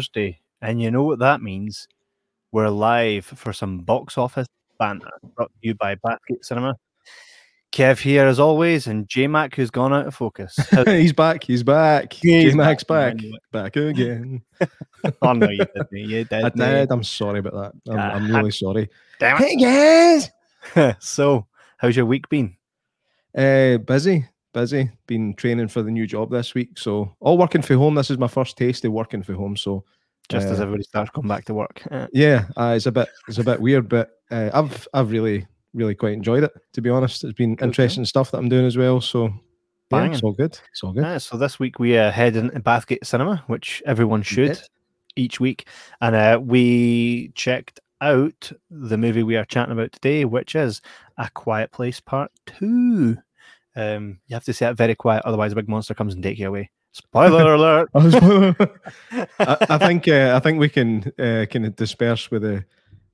Thursday, and you know what that means. We're live for some box office banter brought to you by Bathgate Cinema. Kev here as always, and J Mac who's gone out of focus. he's back. He's back. J Mac's back, back. again. oh no, you didn't. You I did. did. I'm sorry about that. I'm, I'm Ah. really sorry. Damn Hey guys. so, how's your week been? Uh, busy, busy. Been training for the new job this week, so all working from home. This is my first taste of working from home. So Just as Uh, everybody starts coming back to work. Uh, yeah, uh, it's a bit it's a bit weird, but uh, I've I've really really quite enjoyed it. To be honest, it's been Good, interesting stuff that I'm doing as well. So yeah, it's all good. It's all good. Uh, so this week we uh, head into Bathgate Cinema, which everyone should each week, and uh, we checked out the movie we are chatting about today, which is A Quiet Place Part Two. Um, you have to say it very quiet, otherwise a big monster comes and take you away. Spoiler alert! I, I, I think uh, I think we can uh, kind of disperse with a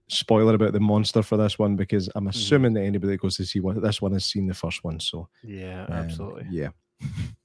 spoiler about the monster for this one because I'm assuming that anybody that goes to see one, this one has seen the first one. So yeah, um, absolutely. yeah.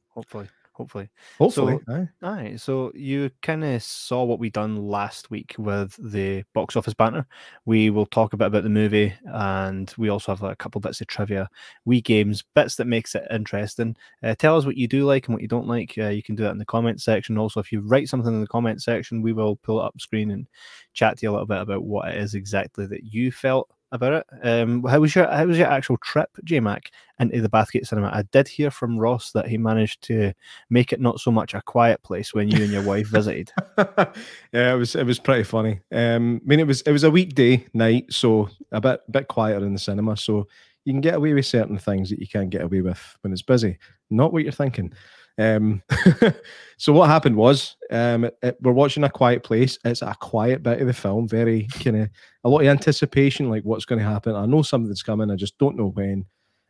Hopefully, hopefully. Hopefully, aye. Aye, so you kind of saw what we done last week with the box office banner. We will talk a bit about the movie, and we also have like, a couple bits of trivia, wee games, bits that makes it interesting. Uh, tell us what you do like and what you don't like. Uh, you can do that in the comment section. Also, if you write something in the comment section, we will pull it up screen and chat to you a little bit about what it is exactly that you felt about it. Um, how was your how was your actual trip, J Mac, into the Bathgate Cinema? I did hear from Ross that he managed to make it not so much a quiet place when you and your wife visited. yeah, it was it was pretty funny. Um, I mean, it was it was a weekday night, so a bit bit quieter in the cinema. So you can get away with certain things that you can't get away with when it's busy. Not what you're thinking. Um, so what happened was, um, it- it- we're watching a quiet place. It's a quiet bit of the film, very kind of a lot of anticipation, like what's going to happen. I know something's coming, I just don't know when.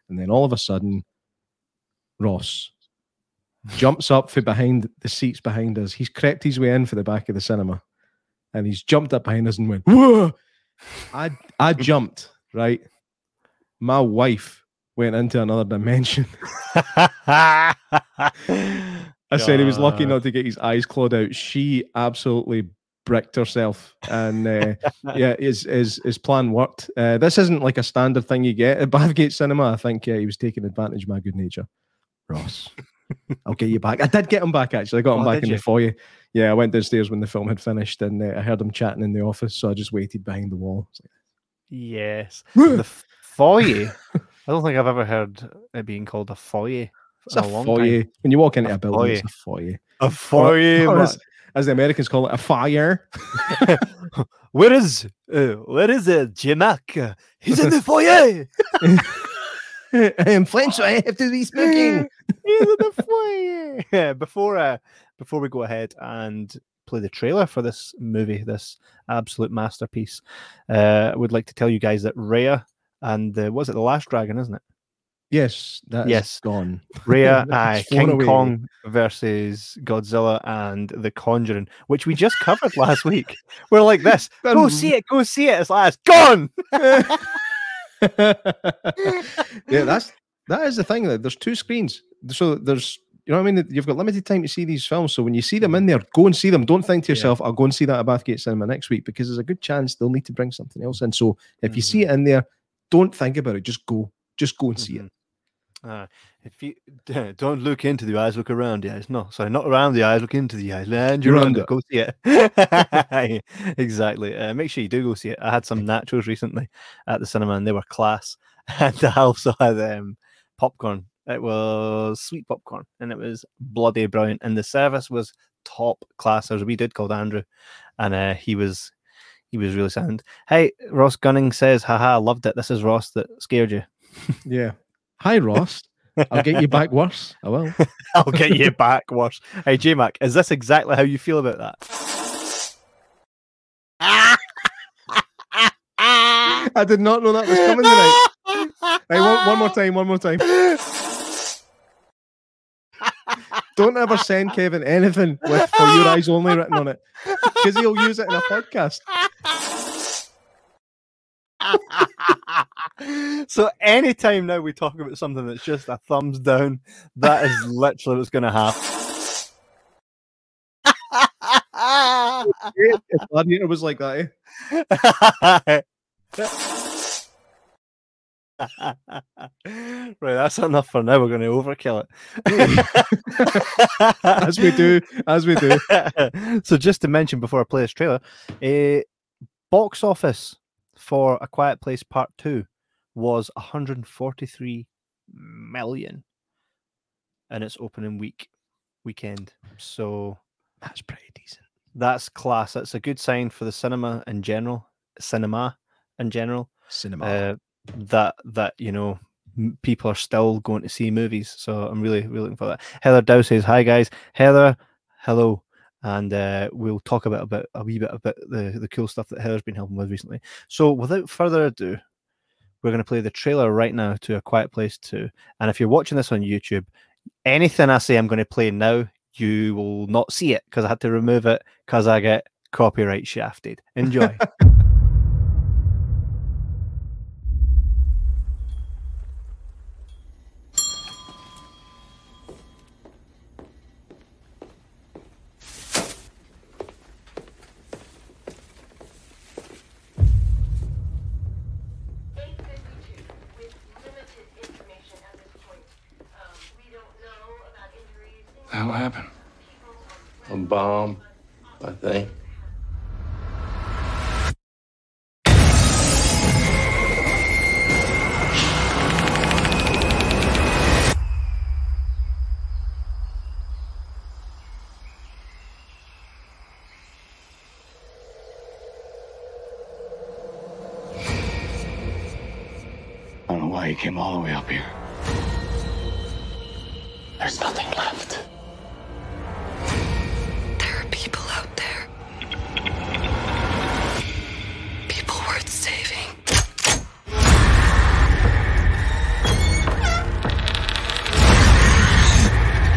And then all of a sudden, Ross jumps up for behind the seats behind us. He's crept his way in for the back of the cinema, and he's jumped up behind us and went, "Whoa!" I I jumped right. My wife went into another dimension. I said he was lucky not to get his eyes clawed out. She absolutely bricked herself, and uh, yeah, his his his plan worked. Uh, this isn't like a standard thing you get at Bathgate Cinema. I think uh, he was taking advantage of my good nature. Ross, I'll get you back. I did get him back actually. I got him Oh, back in you? the foyer. Yeah, I went downstairs when the film had finished, and uh, I heard him chatting in the office, so I just waited behind the wall. Yes. The foyer. I don't think I've ever heard it being called a foyer. it's a long foyer. time. When you walk into A a, building, it's a foyer. A foyer. or man. as, as the Americans call it, a fire. Where is uh, where is uh, J-Mac? Uh, He's in the foyer. I am French, so I have to be speaking. He's in the foyer. Yeah, before uh, before we go ahead and play the trailer for this movie, this absolute masterpiece, uh, I would like to tell you guys that Raya and the was it the Last Dragon, isn't it? Yes, that's Yes. gone. Raya, aye, King away. Kong versus Godzilla and The Conjuring, which we just covered last week. We're like this. Go see it, go see it. It's like it's gone. yeah, that's that is the thing. That there's two screens, so there's you know what I mean. You've got limited time to see these films, so when you see them in there, go and see them. Don't think to Yeah. yourself, "I'll go and see that at Bathgate Cinema next week," because there's a good chance they'll need to bring something else in. So if you Mm-hmm. see it in there, don't think about it. Just go, just go and see it. Mhm. Uh, if you don't look into the eyes, look around the eyes. No, sorry, not around the eyes. Look into the eyes. Land You're under. it. Go see it. exactly. Uh, make sure you do go see it. I had some nachos recently at the cinema, and they were class. And I also had um, popcorn. It was sweet popcorn, and it was bloody brilliant. And the service was top class. There was a wee dude called Andrew, and uh, he was he was really sound. Hey, Ross Gunning says, "Haha, loved it. This is Ross that scared you." Yeah. Hi, Ross. I'll get you back worse. I will. I'll get you back worse. Hey, J Mac, is this exactly how you feel about that? I did not know that was coming tonight. Hey, one, one more time, one more time. Don't ever send Kevin anything with for your eyes only written on it. Because he'll use it in a podcast. so anytime now we talk about something that's just a thumbs down, that is literally what's going to happen. if Gladiator was like that, eh? right, that's enough for now. We're going to overkill it. as we do, as we do. so, just to mention before I play this trailer, a box office for A Quiet Place Part Two was 143 million in its opening week weekend. So That's pretty decent. that's class. That's a good sign for the cinema in general, cinema in general. Cinema. Uh, that that you know people are still going to see movies. So I'm really really looking for that. Heather Dow says hi guys. Heather, hello. And uh, we'll talk about, about a wee bit about the, the cool stuff that Heather's been helping with recently. So without further ado, we're going to play the trailer right now to A Quiet Place 2. And if you're watching this on YouTube, anything I say I'm going to play now, you will not see it because I had to remove it because I get copyright shafted. Enjoy. with limited information at this point. Um, we don't know about injuries. How happened? People on A bomb, I think. I don't know why you came all the way up here. There's nothing left. People out there. People worth saving.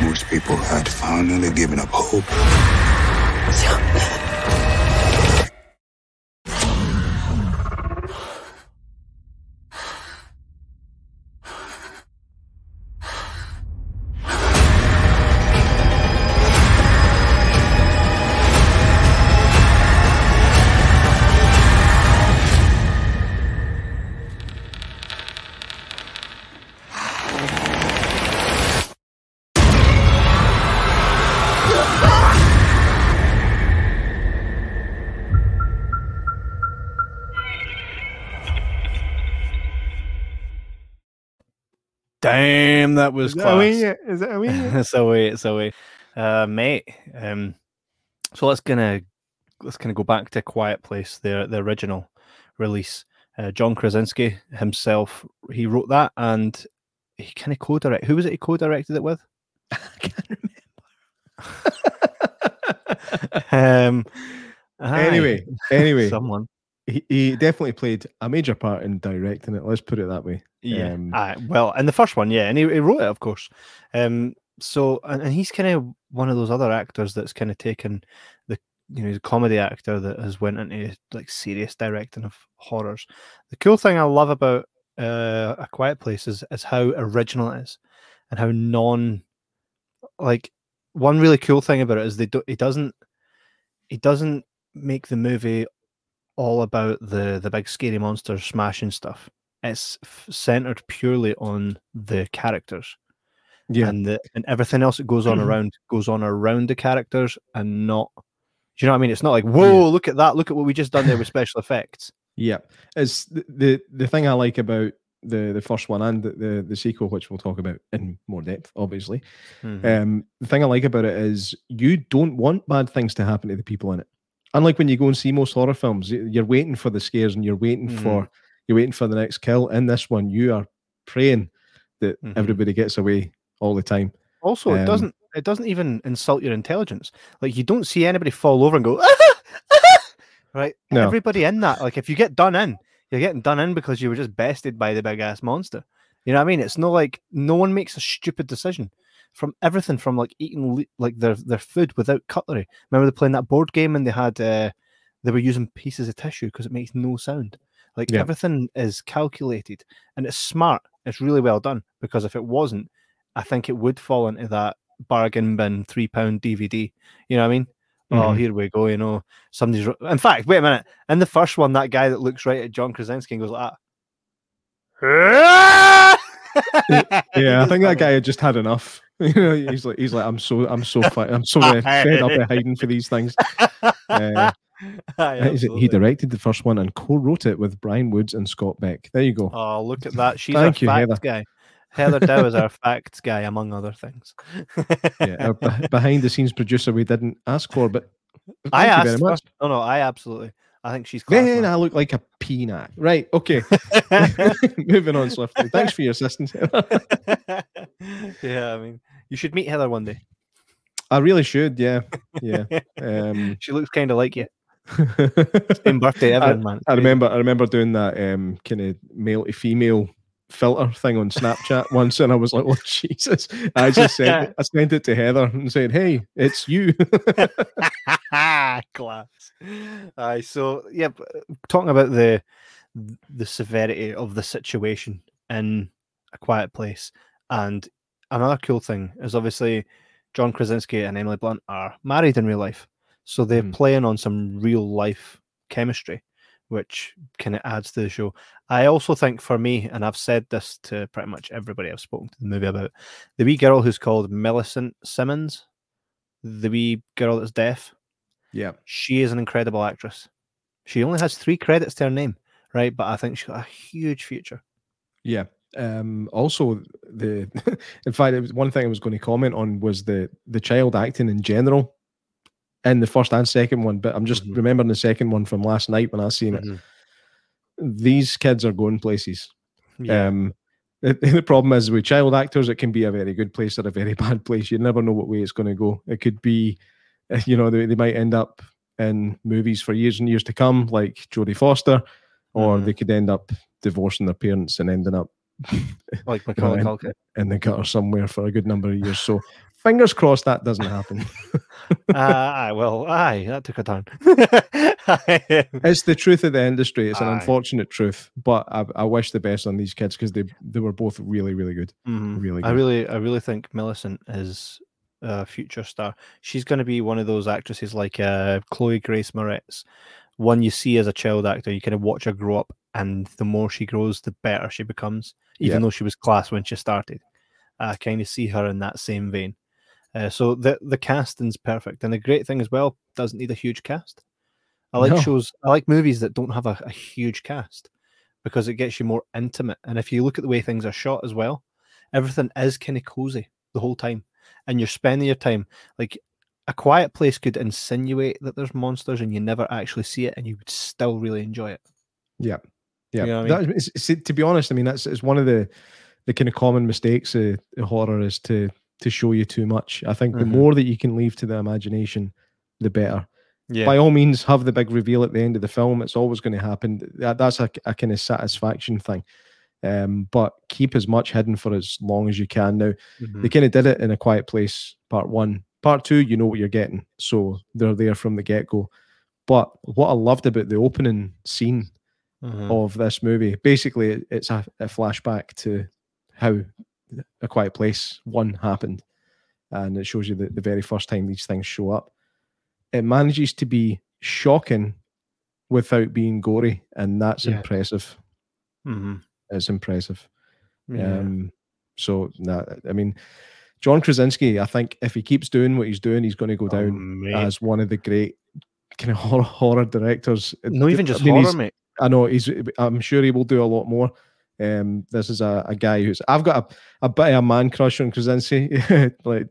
Most people had finally given up hope. Damn, that was Is that a wee class. yet? Is that a wee yet? it's away, it's away. Uh, mate. Um, so let's gonna let's kind of go back to Quiet Place, the the original release. Uh, John Krasinski himself, he wrote that, and he kind of co-direct. Who was it? He co-directed it with. I can't remember. Um, Anyway, aye, anyway, someone. he, he definitely played a major part in directing it. Let's put it that way. Yeah. Um, aye, well, and the first one, yeah, and he, he wrote it, of course. Um, so and, and he's kind of one of those other actors that's kind of taken the you know he's a comedy actor that has went into like serious directing of horrors. The cool thing I love about uh, A Quiet Place is is how original it is and how non like one really cool thing about it is they do he doesn't he doesn't make the movie all about the the big scary monsters smashing stuff it's f- centered purely on the characters yeah, and the and everything else that goes on around goes on around the characters and not do you know what I mean? It's not like, whoa, look at that, look at what we just done there with special effects. yeah. It's the, the the thing I like about the the first one and the, the the sequel, which we'll talk about in more depth, obviously. Mhm. Um, the thing I like about it is you don't want bad things to happen to the people in it. Unlike when you go and see most horror films, you're waiting for the scares and you're waiting Mhm. for you're waiting for the next kill. In this one, you are praying that Mhm. everybody gets away all the time. Also, it Um, doesn't it doesn't even insult your intelligence. Like you don't see anybody fall over and go, right? No. Everybody in that, like if you get done in, you're getting done in because you were just bested by the big ass monster. You know what I mean? It's not like no one makes a stupid decision from everything from like eating le- like their their food without cutlery. Remember they playing that board game and they had uh they were using pieces of tissue because it makes no sound. Like Yeah. everything is calculated and it's smart. It's really well done because if it wasn't, I think it would fall into that bargain bin three pound DVD. You know what I mean? oh, Mhm. here we go. You know, somebody's. In fact, wait a minute. In the first one, that guy that looks right at John Krasinski goes like that. Yeah, I think that guy had just had enough. You know, he's like, he's like, I'm so, I'm so, fi- I'm so uh, fed up of hiding for these things. Uh, Aye, He- he directed the first one and co-wrote it with Bryan Woods and Scott Beck. There you go. Oh, look at that. She's Thank our you, facts Heather. guy. Heather Dow is our facts guy, among other things. Yeah, be- behind-the-scenes producer we didn't ask for, but I asked. No, no, I absolutely. I think she's. Man, man. I look like a peanut. Right. Okay. Moving on swiftly. Thanks for your assistance. Heather. yeah, I mean, you should meet Heather one day. I really should. Yeah. Yeah. Um, she looks kind of like you. Same birthday, I, man. I remember. I remember doing that um, kind of male to female filter thing on Snapchat once, and I was like, "Oh Jesus!" I just sent it, I sent it to Heather and said, "Hey, it's you." Class. Aye, so yeah, talking about the the severity of the situation in a quiet place, and another cool thing is obviously John Krasinski and Emily Blunt are married in real life, so they're Mhm. playing on some real life chemistry, which kind of adds to the show. I also think for me, and I've said this to pretty much everybody I've spoken to the movie about, the wee girl who's called Millicent Simmonds, the wee girl that's deaf, yeah. she is an incredible actress. She only has three credits to her name, right? But I think she's got a huge future. Yeah. Um, also, the in fact, it was one thing I was going to comment on was the the child acting in general in the first and second one. But I'm just Mhm. remembering the second one from last night when I seen it. These kids are going places. Yeah. Um, the, the problem is with child actors, it can be a very good place or a very bad place. You never know what way it's going to go. It could be, uh, you know, they, they might end up in movies for years and years to come, like Jodie Foster, or Mhm. they could end up divorcing their parents and ending up like Macaulay and- Culkin. in the gutter somewhere for a good number of years. So fingers crossed that doesn't happen. Ah, aye, well, aye, that took a turn. it's the truth of the industry. It's an Aye. unfortunate truth, but I, I wish the best on these kids because they they were both really really good. Mhm. Really I really, I really think Millicent is a future star. She's going to be one of those actresses like uh, Chloe Grace Moretz, one you see as a child actor. You kind of watch her grow up, and the more she grows, the better she becomes. Even Yeah. though she was class when she started, I kind of see her in that same vein. Uh, so the the casting's perfect, and the great thing as well doesn't need a huge cast. I like No. shows, I like movies that don't have a, a huge cast because it gets you more intimate. And if you look at the way things are shot as well, everything is kind of cozy the whole time, and you're spending your time like a quiet place could insinuate that there's monsters, and you never actually see it, and you would still really enjoy it. Yeah, yeah. You know what I That is- see, to be honest, I mean that's it's one of the the kind of common mistakes of, of horror is to to show you too much. I think the Mhm. more that you can leave to the imagination, the better. Yeah, By all means, have the big reveal at the end of the film. It's always going to happen. That, that's a, a kind of satisfaction thing. Um, but keep as much hidden for as long as you can. Now, Mm-hmm. they kind of did it in a quiet place part one part two you know what you're getting so they're there from the get-go but what i loved about the opening scene Mhm. of this movie basically it- it's a, a flashback to how a quiet place one happened and it shows you the, the very first time these things show up it manages to be shocking without being gory and that's Yeah. impressive Mhm. it's impressive Yeah. um, so nah, I mean, John Krasinski. I think if he keeps doing what he's doing, he's going to go Oh, down mate. as one of the great kind of horror, horror directors. no, even I just mean, horror, mate. I know he's. I'm sure he will do a lot more. Um, this is a, a guy who's. I've got a, a bit of a man crush on Krasinski. like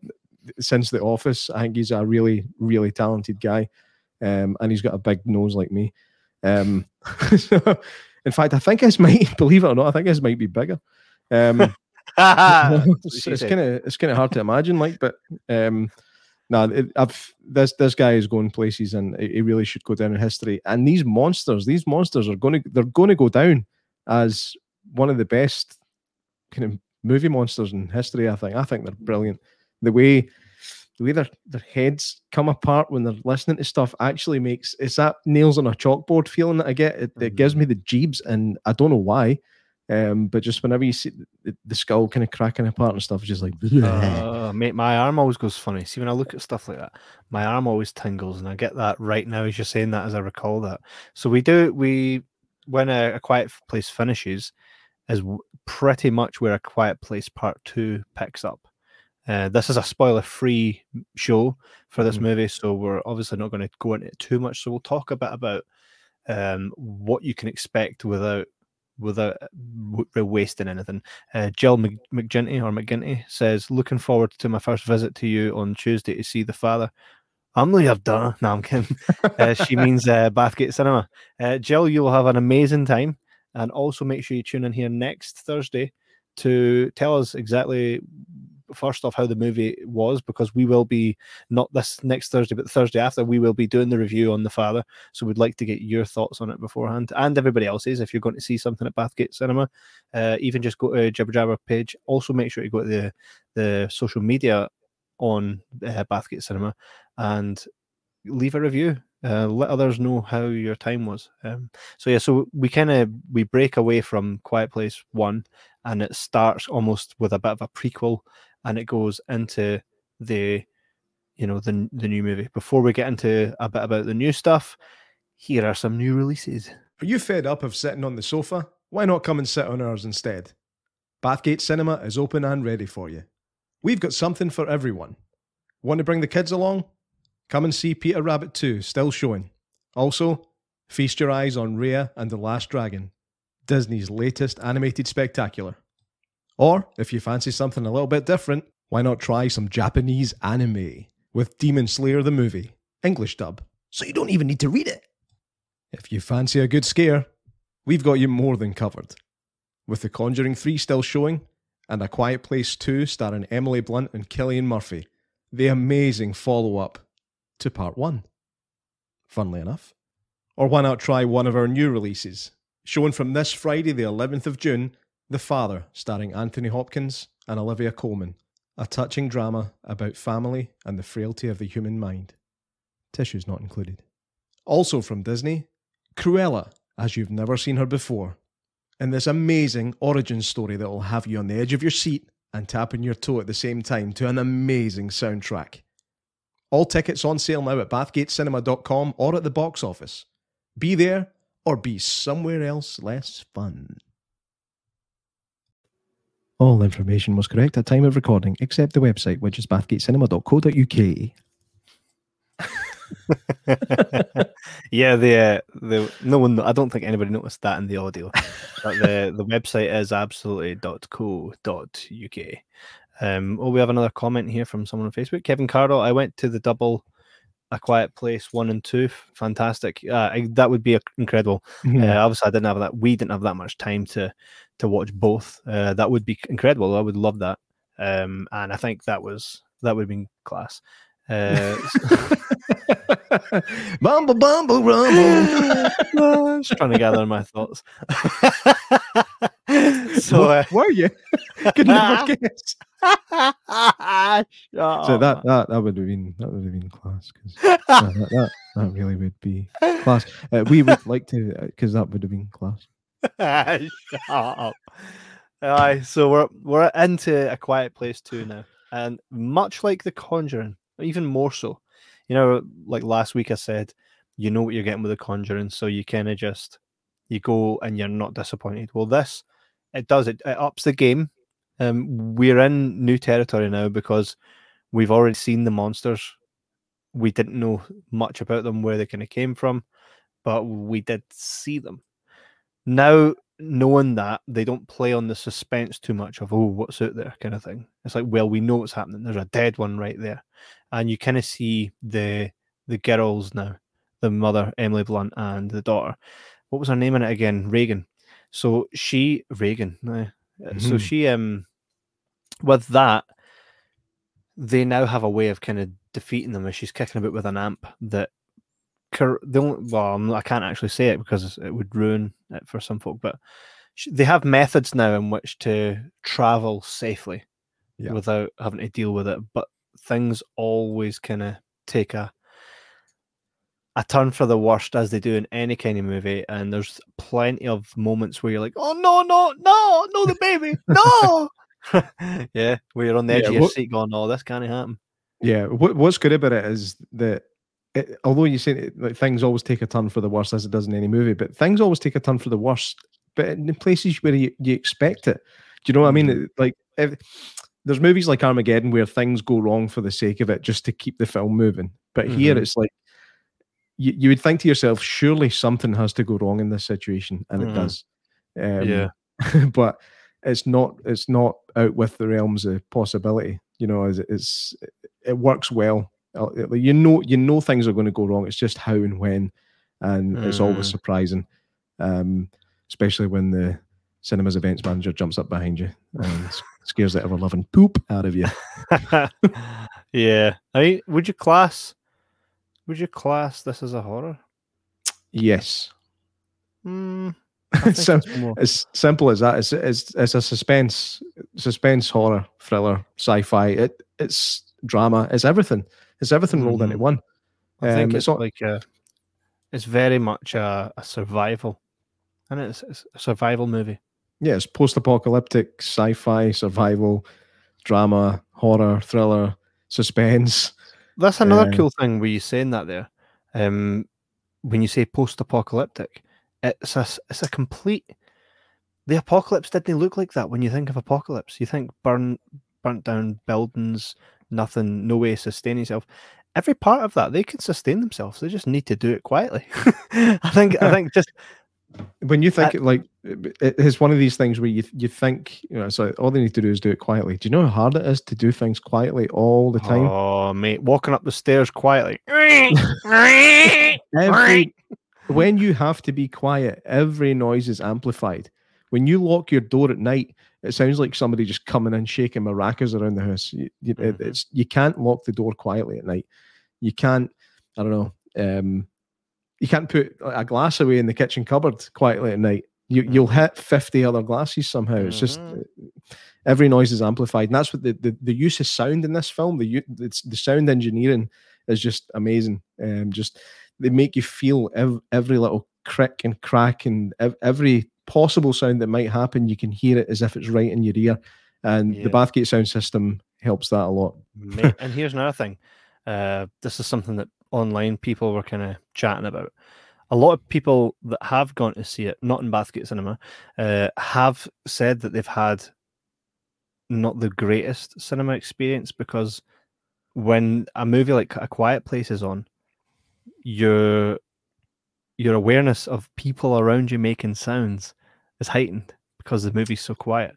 since The Office, I think he's a really, really talented guy. Um, and he's got a big nose like me. Um, so, in fact, I think his might, believe it or not, I think his might be bigger. Um, it's kind of it's kind of hard to imagine, like, but um, no, I've this this guy is going places, and he he really should go down in history. And these monsters, these monsters are going to they're going to go down as one of the best kind of movie monsters in history. I think I think they're brilliant. The way the way their their heads come apart when they're listening to stuff actually makes it's that nails on a chalkboard feeling that I get. It, it gives me the jeebs, and I don't know why. Um, but just whenever you see the, the skull kind of cracking apart and stuff, it's just like Uh, mate, my arm always goes funny. See, when I look at stuff like that, my arm always tingles, and I get that right now as you're saying that, as I recall that. So we do we when a, a quiet place finishes, is pretty much where a quiet place part two picks up. Uh, this is a spoiler-free show for this Mhm. movie, so we're obviously not going to go into it too much. So we'll talk a bit about um, what you can expect without without wasting anything. Uh, Jill Mc- McGinty or McGinty says, "Looking forward to my first visit to you on Tuesday to see the father." I'm the done. No, I'm kidding. Uh, she means uh, Bathgate Cinema. Uh, Jill, you will have an amazing time, and also make sure you tune in here next Thursday to tell us exactly first off how the movie was because we will be not this next Thursday but Thursday after we will be doing the review on the father. So we'd like to get your thoughts on it beforehand and everybody else's. If you're going to see something at Bathgate Cinema uh, even just go to Jibber Jabber page. Also make sure you go to the the social media on uh, Bathgate Cinema and leave a review uh, let others know how your time was um, so yeah so we kind of we break away from Quiet Place 1 and it starts almost with a bit of a prequel and it goes into the you know the the new movie before we get into a bit about the new stuff here are some new releases Are you fed up of sitting on the sofa? Why not come and sit on ours instead? Bathgate Cinema is open and ready for you. We've got something for everyone. Want to bring the kids along? Come and see Peter Rabbit 2, still showing. Also, feast your eyes on Raya and the Last Dragon, Disney's latest animated spectacular. Or, if you fancy something a little bit different, why not try some Japanese anime with Demon Slayer the movie, English dub, so you don't even need to read it. If you fancy a good scare, we've got you more than covered. With The Conjuring 3 still showing, and A Quiet Place 2 starring Emily Blunt and Cillian Murphy, the amazing follow up to Part 1. Funnily enough. Or why not try one of our new releases? Shown from this Friday, the 11th of June, The Father, starring Anthony Hopkins and Olivia Colman, a touching drama about family and the frailty of the human mind. Tissues not included. Also from Disney, Cruella, as you've never seen her before, in this amazing origin story that will have you on the edge of your seat and tapping your toe at the same time to an amazing soundtrack. All tickets on sale now at bathgatecinema.com or at the box office. Be there or be somewhere else less fun. All information was correct at time of recording, except the website, which is bathgatecinema.co.uk. yeah the uh, the no one i don't think anybody noticed that in the audio but the the website is absolutely.co.uk um oh we have another comment here from someone on facebook. Kevin cardle i went to the double a quiet place one and two. Fantastic. Uh, I, that would be a, incredible. Uh, obviously i didn't have that we didn't have that much time to to watch both. Uh, that would be incredible. I would love that. Um and i think that was that would have been class. Uh, bumble, bumble, rumble. just trying to gather my thoughts. so, uh, were you? Could never guess. shut So that, that that would have been that would have been class because that, that, that that really would be class. Uh, we would like to because that would have been class. shut up. Aye, so we're we're into a quiet place too now, and much like The Conjuring, even more so. You know, like last week I said, you know what you're getting with The Conjuring, so you kind of just you go and you're not disappointed. Well, this it does it, it ups the game. Um, we're in new territory now because we've already seen the monsters. We didn't know much about them, where they kind of came from, but we did see them. Now, knowing that they don't play on the suspense too much of oh, what's out there kind of thing. It's like, well, we know what's happening. There's a dead one right there, and you kind of see the the girls now, the mother Emily Blunt and the daughter. What was her name in it again? Regan. So she Regan. aye. Uh, So Mhm. she um with that they now have a way of kind of defeating them as she's kicking about with an amp that the only, well I'm- I can't actually say it because it would ruin it for some folk but they have methods now in which to travel safely Yeah. without having to deal with it but things always kind of take a a turn for the worst as they do in any kind of movie, and there's plenty of moments where you're like, "Oh no, no, no, no, the baby, no!" yeah, where you're on the edge Yeah, of your what- seat, going, "Oh, this can't happen." Yeah, what, what's good about it is that it, although you say it, like things always take a turn for the worst as it does in any movie, but things always take a turn for the worst, but in the places where you, you expect it. Do you know what I mean? It- Like if, there's movies like Armageddon where things go wrong for the sake of it, just to keep the film moving. But here Mhm. it's like you, you would think to yourself, surely something has to go wrong in this situation, and Mhm. it does. Um, Yeah. but it's not it's not out with the realms of possibility. You know, it's, it's it works well. Uh, You know, you know things are going to go wrong. It's just how and when, and it's always Mm. surprising, um, especially when the cinemas events manager jumps up behind you and scares the ever loving poop out of you. yeah, I mean, would you class? Would you class this as a horror? Yes, think so more- as simple as that. It's, it's it's a suspense suspense horror thriller sci-fi. It it's drama. It's everything. It's everything rolled into one. I think Um, it's it's all- like a, it's very much a, a survival, and it's, it's a survival movie. yeah, it's post-apocalyptic sci-fi survival drama horror thriller suspense. That's another Uh, cool thing where you saying that there. Um, when you say post-apocalyptic, it's a it's a complete. The apocalypse didn't look like that when you think of apocalypse. You think burn, burnt down buildings, nothing, no way sustain yourself. Every part of that, they can sustain themselves. They just need to do it quietly. I think. I think just When you think it like it's one of these things where you you think you know, so all they need to do is do it quietly. Do you know how hard it is to do things quietly all the time? Oh, mate, walking up the stairs quietly. Every, when you have to be quiet, every noise is amplified. When you lock your door at night, it sounds like somebody just coming and shaking maracas around the house. You, you, it- Mhm. it's you can't lock the door quietly at night. You can't. I don't know. Um, you can't put a glass away in the kitchen cupboard quietly at night. You you'll hit fifty other glasses somehow. It's just Mhm. uh, every noise is amplified, and that's what the, the, the use of sound in this film. The it's, the sound engineering is just amazing. Um, just they make you feel ev- every little crick and crack and ev- every possible sound that might happen. You can hear it as if it's right in your ear, and Yeah. the Bathgate sound system helps that a lot. And here's another thing. Uh, this is something that online people were kind of chatting about. A lot of people that have gone to see it, not in Bathgate Cinema, uh, have said that they've had not the greatest cinema experience because when a movie like A Quiet Place is on, your your awareness of people around you making sounds is heightened because the movie's so quiet,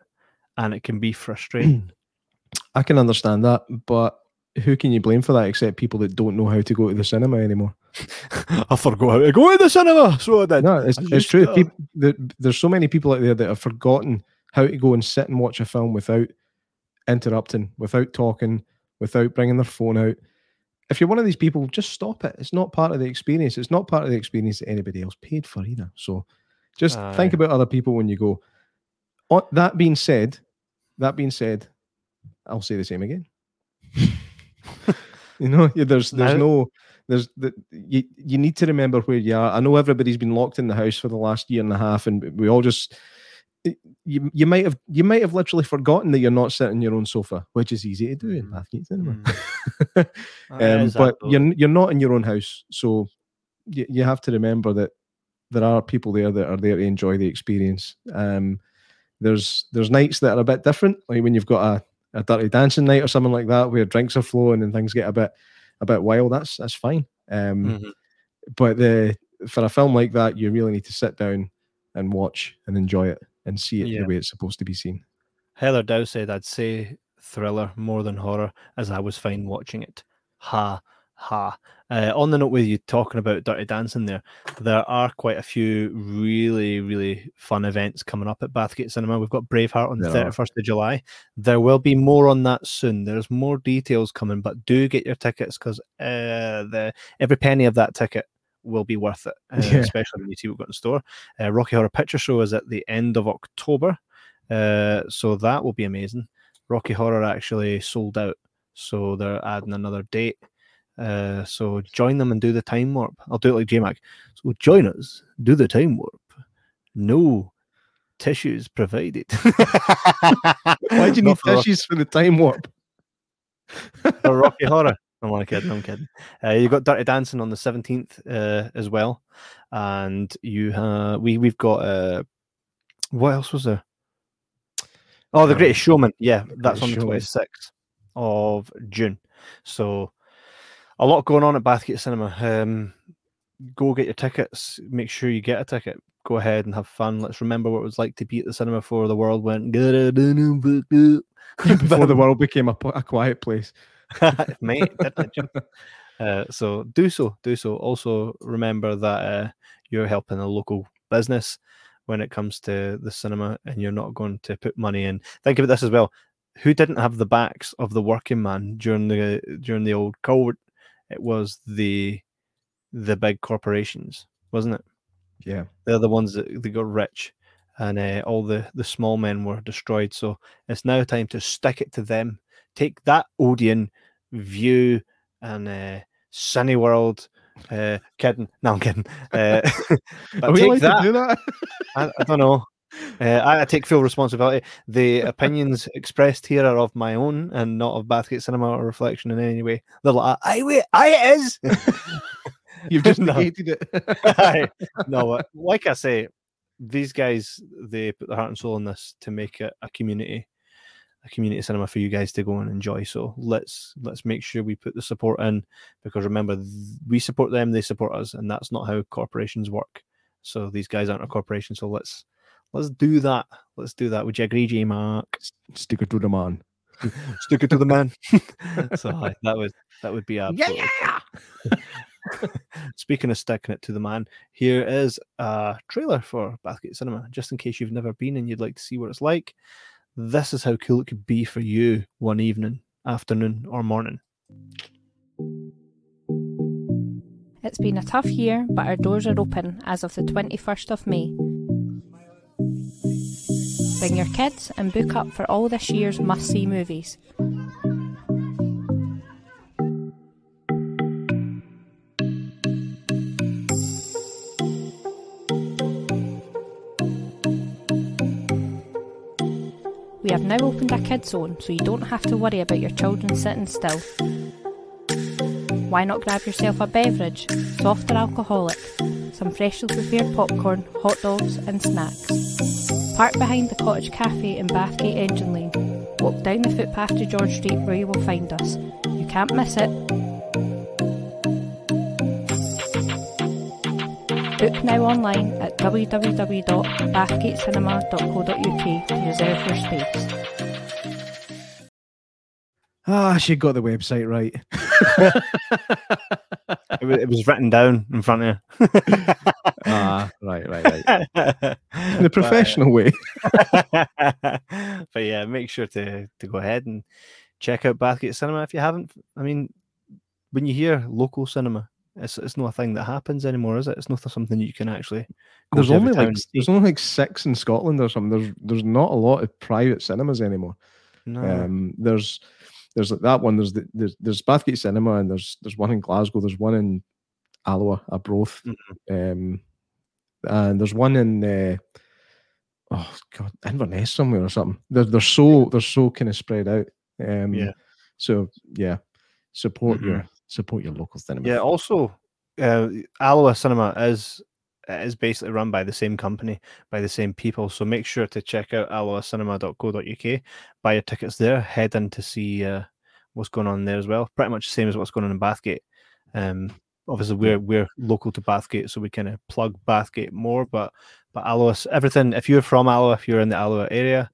and it can be frustrating. I can understand that, but who can you blame for that except people that don't know how to go to the cinema anymore? I forgot how to go to the cinema, so I did. No, it's, it's true. People, there, there's so many people out there that have forgotten how to go and sit and watch a film without interrupting, without talking, without bringing their phone out. If you're one of these people, just stop it. It's not part of the experience. It's not part of the experience that anybody else paid for either. So just think about other people when you go. That being said, that being said, I'll say the same again. you know, yeah, there's there's Now- no there's the, you you need to remember where you are. I know everybody's been locked in the house for the last year and a half, and we all just you you might have you might have literally forgotten that you're not sitting in your own sofa, which is easy to do in Mm. Bathgate Cinema. Mm. Um, but though. you're you're not in your own house, so you, you have to remember that there are people there that are there to enjoy the experience. Um, there's there's nights that are a bit different, like when you've got a, a dirty dancing night or something like that, where drinks are flowing and things get a bit a bit wild. That's that's fine. Um, Mhm. but the for a film like that, you really need to sit down and watch and enjoy it and see it Yeah. the way it's supposed to be seen. Heather Dow said I'd say thriller more than horror, as I was fine watching it. Ha ha. Uh, on the note with you talking about Dirty Dancing, there, there are quite a few really, really fun events coming up at Bathgate Cinema. We've got Braveheart on the There 31st of July. There will be more on that soon. There's more details coming, but do get your tickets because uh, the every penny of that ticket will be worth it, uh, Yeah. especially when you see what we've got in store. Uh, Rocky Horror Picture Show is at the end of October, uh, so that will be amazing. Rocky Horror actually sold out, so they're adding another date. Uh, so join them and do the time warp. I'll do it like JMac. So join us, do the time warp. No tissues provided. Why do you need for tissues for the time warp? for Rocky Horror? I'm only kidding. I'm kidding. Uh, you got Dirty Dancing on the 17th uh, as well, and you have we we've got uh, what else was there? Oh, the Uh, Greatest Showman. Yeah, that's on the Showman. 26th of June. So a lot going on at Bathgate Cinema. Um, go get your tickets. Make sure you get a ticket. Go ahead and have fun. Let's remember what it was like to be at the cinema before the world went. Before the world became a, a quiet place. mate. Uh, so do so, do so. Also remember that uh, you're helping a local business when it comes to the cinema, and you're not going to put money in. Think of this as well. Who didn't have the backs of the working man during the during the old COVID? It was the the big corporations, wasn't it? Yeah. They're the ones that they got rich, and uh, all the the small men were destroyed. So it's now time to stick it to them. Take that Odeon Vue and uh, Cineworld. Uh, kidding? No, I'm kidding. Uh, Are we take that. to do that? I, I don't know. Uh, I, I take full responsibility. The opinions expressed here are of my own and not of Bathgate Cinema or Reflection in any way. They're like, I wait, I it is. You've just negated it. Aye. no, like I say, these guys they put their heart and soul in this to make it a community, a community cinema for you guys to go and enjoy. So let's let's make sure we put the support in because remember th- we support them, they support us, and that's not how corporations work. So these guys aren't a corporation. So let's let's do that. Let's do that. Would you agree, J Mark? Stick it to the man. Stick it to the man. so aye, that would that would be absolutely Speaking of sticking it to the man, here is a trailer for Bathgate Cinema. Just in case you've never been and you'd like to see what it's like, this is how cool it could be for you one evening, afternoon, or morning. It's been a tough year, but our doors are open as of the 21st of May. Bring your kids and book up for all this year's must see movies. We have now opened a kids zone so you don't have to worry about your children sitting still. Why not grab yourself a beverage, soft or alcoholic, some freshly prepared popcorn, hot dogs, and snacks? Park behind the Cottage Cafe in Bathgate Engine Lane. Walk down the footpath to George Street where you will find us. You can't miss it. Book now online at www.bathgatecinema.co.uk to reserve your space. Ah, she got the website right. It was, it was written down in front of you. ah, right, right, right. In the professional way. but yeah, make sure to to go ahead and check out Bathgate Cinema if you haven't. I mean, when you hear local cinema, it's it's not a thing that happens anymore, is it? It's not something you can actually. There's only like there's only like six in Scotland or something. There's there's not a lot of private cinemas anymore. no. Um, there's there's like that one. There's the, there's there's Bathgate Cinema and there's there's one in Glasgow. There's one in Alloa, Arbroath, Mm-hmm. um, and there's one in uh, oh god Inverness somewhere or something. They're they're so they're so kind of spread out. Um, Yeah. So yeah, support Mhm. your support your local cinema. Yeah. Also, uh, Alloa Cinema is is basically run by the same company, by the same people. So make sure to check out alloacinema.co.uk, buy your tickets there, head in to see uh, what's going on there as well. Pretty much the same as what's going on in Bathgate. Um, obviously we're we're local to Bathgate, so we kind of plug Bathgate more. But but Alloa, everything. If you're from Alloa, if you're in the Alloa area,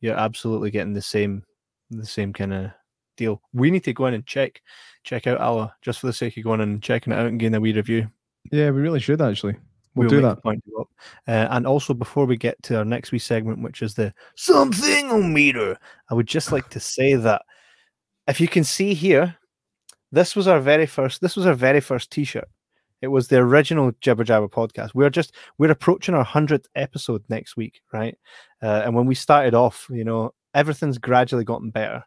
you're absolutely getting the same the same kind of deal. We need to go in and check check out Alloa just for the sake of going in and checking it out and getting a wee review. yeah, we really should actually. We'll, We'll do that. point up. Uh, and also, before we get to our next wee segment, which is the something o meter, I would just like to say that if you can see here, this was our very first. This was our very first T-shirt. It was the original Jibber Jabber podcast. We're just we're approaching our hundredth episode next week, right? Uh, and when we started off, you know, everything's gradually gotten better.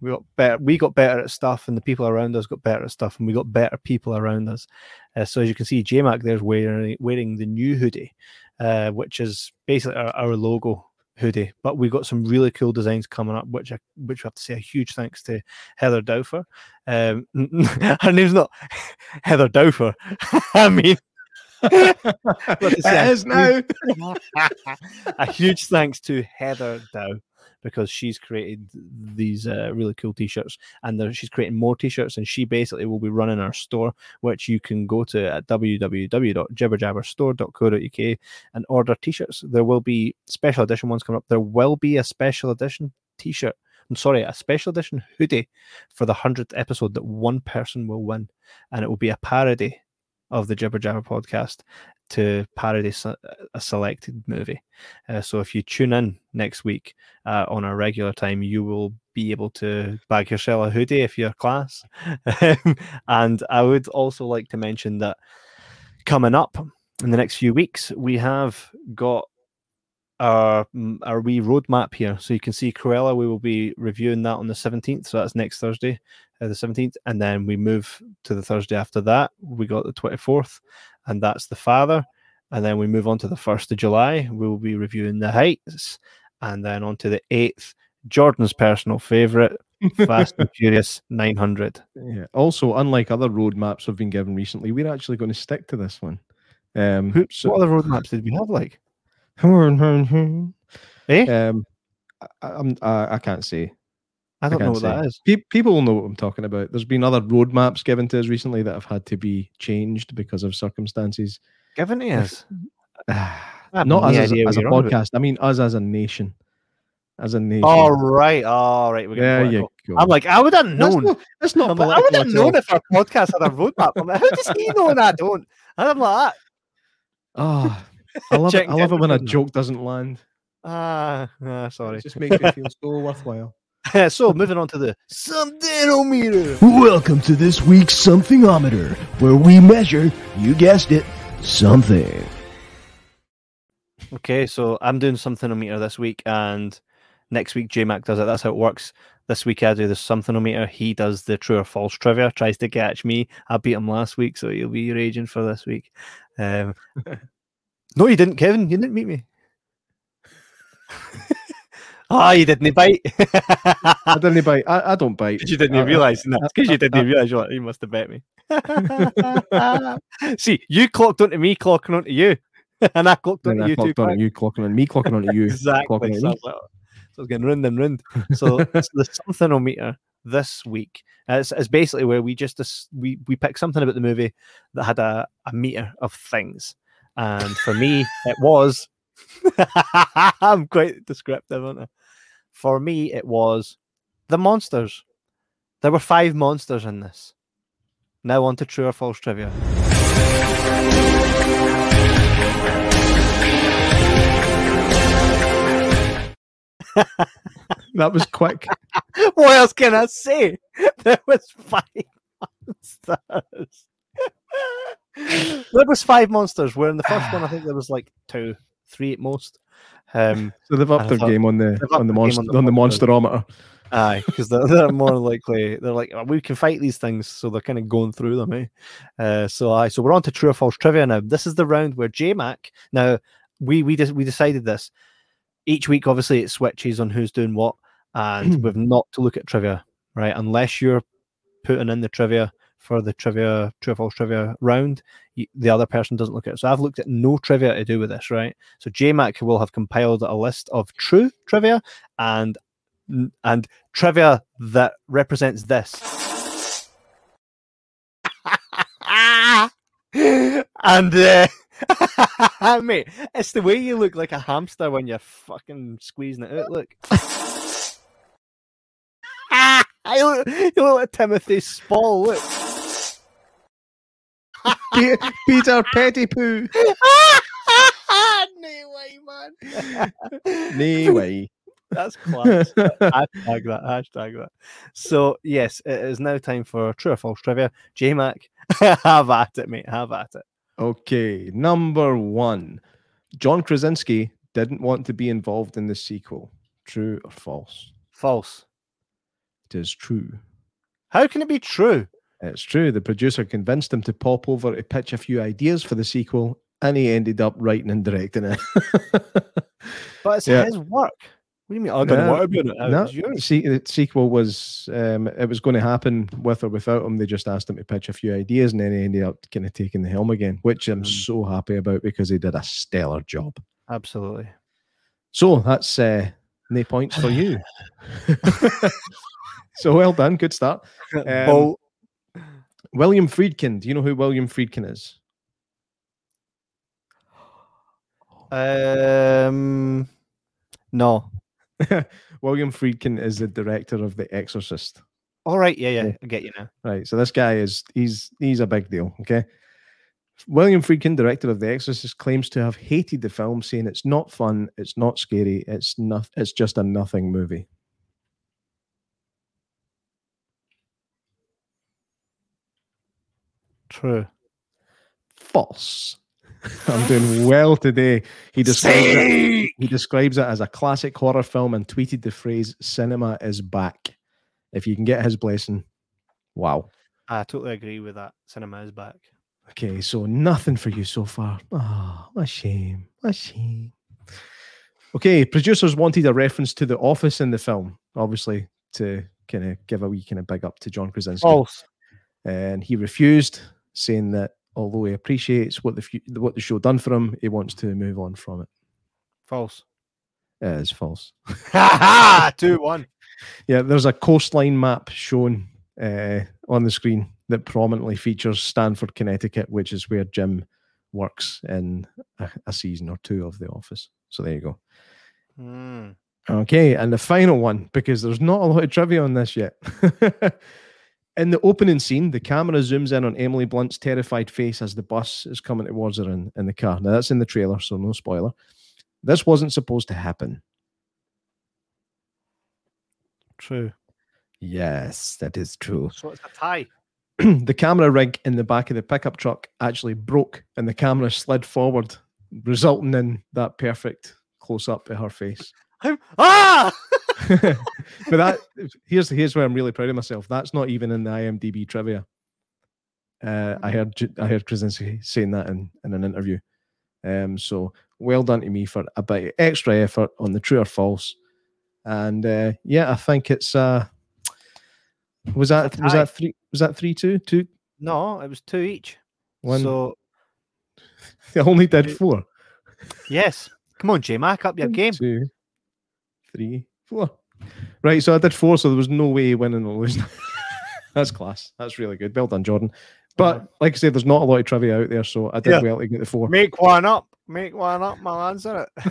We got better. We got better at stuff, and the people around us got better at stuff, and we got better people around us. Uh, so as you can see, JMac there's wearing wearing the new hoodie, uh, which is basically our, our logo hoodie. But we've got some really cool designs coming up, which I which we have to say a huge thanks to Heather Dowfer. Um, her name's not Heather Dowfer. I mean. But to say a is now. a huge thanks to Heather Dow because she's created these uh, really cool t-shirts and she's creating more t-shirts and she basically will be running our store which you can go to at www.jibberjabberstore.co.uk and order t-shirts there will be special edition ones coming up there will be a special edition t-shirt I'm sorry, a special edition hoodie for the 100th episode that one person will win. And it will be a parody of the Jibber Jabber podcast to parody a selected movie. Uh, so if you tune in next week uh, on our regular time, you will be able to bag yourself a hoodie if you're class. and I would also like to mention that coming up in the next few weeks, we have got our mm, our wee roadmap here. So you can see Cruella. We will be reviewing that on the seventeenth. So that's next Thursday, uh, the seventeenth, and then we move to the Thursday after that. We got the twenty fourth, and that's the Father. And then we move on to the first of July. We will be reviewing the Heights, and then on to the eighth. Jordan's personal favorite, Fast and Furious nine hundred. Yeah. Also, unlike other roadmaps we've been given recently, we're actually going to stick to this one. Um, Who, so- what other roadmaps did we have? Like, um, eh? I, I'm, I, I can't say. I don't know what that say. is. Pe- people will know what I'm talking about. There's been other roadmaps given to us recently that have had to be changed because of circumstances. Given to us. Not us as, a- as a you're on about. podcast. I mean, us as a nation. As a nation. All right, all right. We're there you go. I'm like, I would have That's known. not, that's not like, I would have known if our podcast had a roadmap. I'm like, how does he know and I don't? And I'm like, all. Oh, I love it. I love it when a joke doesn't land. ah, ah, sorry. It just makes me feel so worthwhile. so moving on to the something-o-meter. Welcome to this week's Somethingometer, where we measure, you guessed it, something. Okay, so I'm doing something-o-meter this week, and next week J Mac does it. That's how it works. This week I do the something-o-meter. He does the true or false trivia. Tries to catch me. I beat him last week, so he'll be raging for this week. Um, no, you didn't, Kevin. You didn't meet me. Ah, you didn't bite. I didn't bite. I, I don't bite. You didn't I- I- realise that. Because you didn't realise like, you must have bet me. See, you clocked onto me, clocking onto you, and I clocked onto I you too. clocked on you, clocking on me, clocking onto you, Exactly. clocking on So I me. was like, oh, so I was getting ruined and ruined. So it's the something meter this week it's, it's basically where we just we we pick something about the movie that had a, a meter of things, and for me it was. I'm quite descriptive, aren't I? For me, it was the monsters. There were five monsters in this. Now on to true or false trivia. That was quick. what else can I say? There was five monsters. There was five monsters. Where in the first one, I think there was like two, three at most. Um, So they've upped their thought- game on the on the monster on the on the monsterometer. aye, because they're, they're more likely. They're like "Oh, we can fight these things, so they're kind of going through them. Eh? Uh, so aye, so we're on to true or false trivia now. This is the round where JMac. Now we we just we decided this. Each week, obviously, it switches on who's doing what, and we've not to look at trivia, right? Unless you're putting in the trivia for the trivia true or false trivia round, the other person doesn't look at it. So I've looked at no trivia to do with this, right? So JMac will have compiled a list of true trivia and and trivia that represents this. and uh, mate, it's the way you look like a hamster when you're fucking squeezing it out. Look. I look, you look like Timothy Spall. Look. Pe- Peter Pettigrew. no way, man. No way. That's class. hashtag that. Hashtag that. So yes, it is now time for true or false trivia. J Mac, have at it, mate. Have at it. Okay, number one. John Krasinski didn't want to be involved in the sequel. True or false? False. It is true. How can it be true? It's true. The producer convinced him to pop over to pitch a few ideas for the sequel, and he ended up writing and directing it. But it's Yeah. his work. What do you mean? I don't No, want to be in it. no, It's yours. see, the sequel was um, it was going to happen with or without him. They just asked him to pitch a few ideas, and then he ended up kind of taking the helm again, which I'm Mm. so happy about because he did a stellar job. Absolutely. So that's uh, no points for you. so well done, good start. Um, Bolt. William Friedkin. Do you know who William Friedkin is? Um, no. William Friedkin is the director of The Exorcist. All right. Yeah, yeah. I get you now. Right. So this guy is he's he's a big deal. Okay. William Friedkin, director of The Exorcist, claims to have hated the film, saying it's not fun, it's not scary, it's not it's just a nothing movie. True. False. I'm doing well today. He describes it, he describes it as a classic horror film and tweeted the phrase "cinema is back." If you can get his blessing, wow. I totally agree with that. Cinema is back. Okay, so nothing for you so far. Oh, a shame. A shame. Okay, producers wanted a reference to The Office in the film, obviously, to kind of give a wee kind of big up to John Krasinski. False. And he refused, saying that although he appreciates what the what the show done for him, he wants to move on from it. False. It is false. Ha ha! Two one. Yeah, there's a coastline map shown uh, on the screen that prominently features Stamford, Connecticut, which is where Jim works in a, a season or two of The Office. So there you go. Hmm. Okay, and the final one, because there's not a lot of trivia on this yet. in the opening scene, the camera zooms in on Emily Blunt's terrified face as the bus is coming towards her in, in the car. Now, that's in the trailer, so no spoiler. This wasn't supposed to happen. True. Yes, that is true. So it's a tie. the camera rig in the back of the pickup truck actually broke and the camera slid forward, resulting in that perfect close up of her face. Ah! but that here's here's where I'm really proud of myself. That's not even in the IMDb trivia. Uh, I heard J- I heard Krasinski saying that in, in an interview. Um, so well done to me for a bit of extra effort on the true or false. And uh, yeah, I think it's uh, was that was that three was that three two two No, it was two each. one? So I only did Two. four. yes. Come on, J Mac, up your One, game. Two, three, four. Right, so I did four, so there was no way winning or losing. That's class. That's really good. Well done, Jordan. But like I said, there's not a lot of trivia out there, so I did Yeah. well to get the four. Make one up. Make one up, I'll answer it.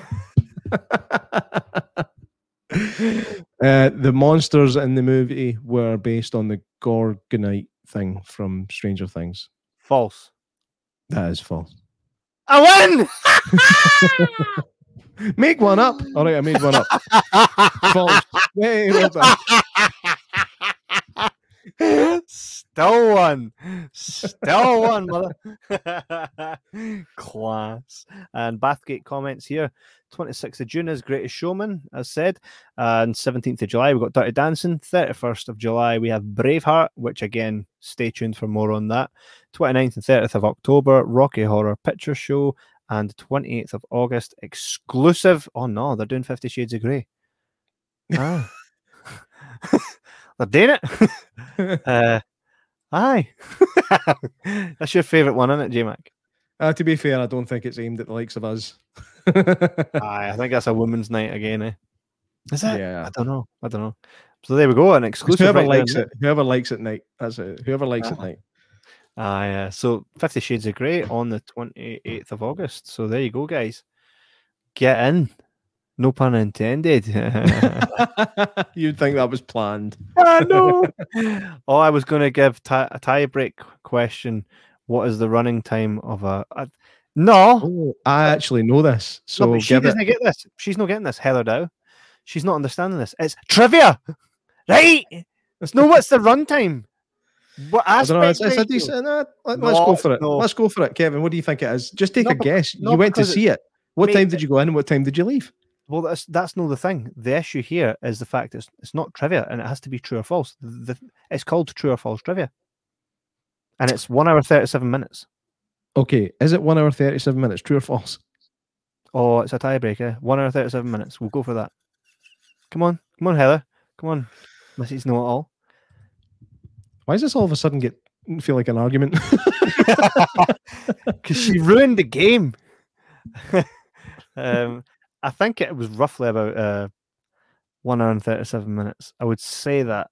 uh, the monsters in the movie were based on the Gorgonite thing from Stranger Things. False. That is false. I Make one up. All right, I made one up. false. Hey. Still one. Still one, mother. Class. And Bathgate comments here. 26th of June is Greatest Showman, as said. And 17th of July, we've got Dirty Dancing. 31st of July, we have Braveheart, which again, stay tuned for more on that. 29th and 30th of October, Rocky Horror Picture Show. And 28th of August, exclusive. Oh no, they're doing Fifty Shades of Grey. Ah. they're doing it. uh, aye. That's your favourite one, isn't it, J Mac? Uh, to be fair, I don't think it's aimed at the likes of us. Aye, I think that's a women's night again, eh? Is it? Yeah. I don't know. I don't know. So there we go, an exclusive. whoever right likes it, whoever likes it night. That's it. Whoever likes it Ah. night. Aye, uh, so Fifty Shades of Grey on the 28th of August. So there you go, guys. Get in. No pun intended. You'd think that was planned. I know. oh, I was going to give ti- a tie break question. What is the running time of a? a- no, Oh, I actually know this. So no, she doesn't get this. She's not getting this. Heather Dow. She's not understanding this. It's trivia, right? It's no. What's the runtime? What I don't know. It's, aspect? it's a ratio? decent. uh, let, us go for it. no. Let's go for it, Kevin. What do you think it is? Just take No, a guess. you went to see it. What time did you go in and what time did you leave? Well, that's that's not the thing. The issue here is the fact it's it's not trivia, and it has to be true or false. The, it's called true or false trivia, and it's one hour thirty seven minutes. Okay, is it one hour thirty seven minutes? True or false? Oh, it's a tiebreaker. One hour thirty seven minutes. We'll go for that. Come on, come on, Heather. Come on. Mrs. Know It All. Why does this all of a sudden get feel like an argument? Because she ruined the game. um, I think it was roughly about uh, one hour and thirty-seven minutes. I would say that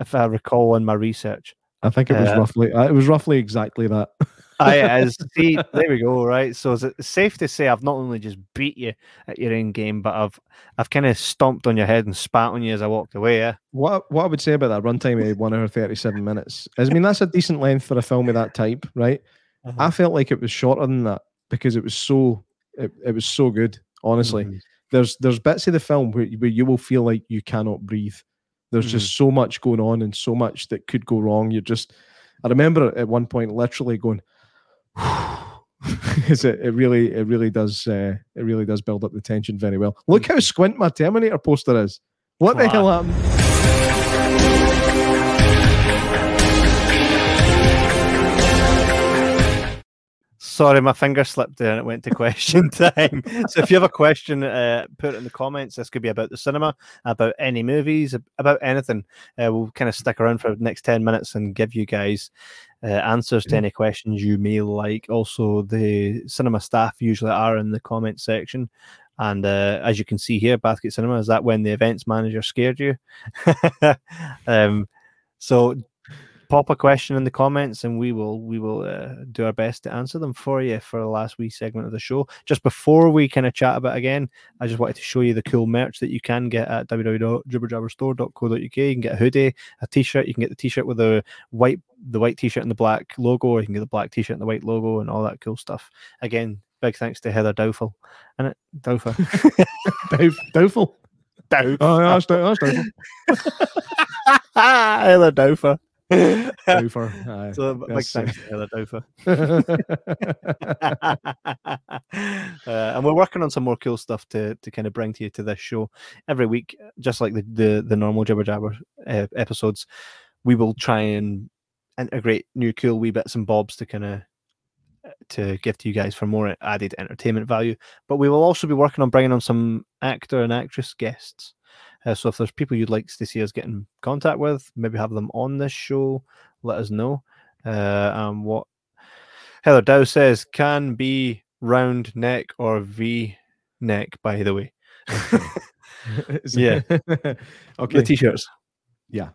if I recall in my research. I think it was Uh, roughly. Uh, it was roughly exactly that. I as see there we go right. So is it safe to say I've not only just beat you at your end game, but I've I've kind of stomped on your head and spat on you as I walked away. Yeah. What what I would say about that runtime of one hour thirty seven minutes is, I mean, that's a decent length for a film of that type, right? I felt like it was shorter than that because it was so it, it was so good. Honestly, Mhm. there's there's bits of the film where, where you will feel like you cannot breathe. There's just so much going on and so much that could go wrong. You're just, I remember at one point literally going, is it? It really, it really does, uh, it really does build up the tension very well. Look how squint my Terminator poster is. What the hell happened? Sorry, my finger slipped there and it went to question time. so if you have a question, uh, put it in the comments. This could be about the cinema, about any movies, about anything. Uh, we'll kind of stick around for the next 10 minutes and give you guys uh, answers to any questions you may like. Also, the cinema staff usually are in the comment section. And uh, as you can see here, Bathgate Cinema, is that when the events manager scared you? um, so pop a question in the comments and we will we will uh, do our best to answer them for you for the last wee segment of the show. Just before we kind of chat about it again i just wanted to show you the cool merch that you can get at www.jibberjabberstore.co.uk you can get a hoodie a t-shirt you can get the t-shirt with the white the white t-shirt and the black logo or you can get the black t-shirt and the white logo and all that cool stuff. Again big thanks to heather dowful and it dowfer Douf- Doubtful. Dow- Oh, yeah, that's, dou- that's doubtful. heather dowfer Aye. so big uh, thanks to heather dowfer uh, and we're working on some more cool stuff to to kind of bring to you to this show every week, just like the the, the normal Jibber Jabber uh, episodes. We will try and integrate new cool wee bits and bobs to kind of to give to you guys for more added entertainment value. But we will also be working on bringing on some actor and actress guests. Uh, so if there's people you'd like to see us get in contact with, maybe have them on this show, let us know. Uh, and what Heather Dow says can be round neck or V neck, by the way. Yeah. okay. The t-shirts. Yeah.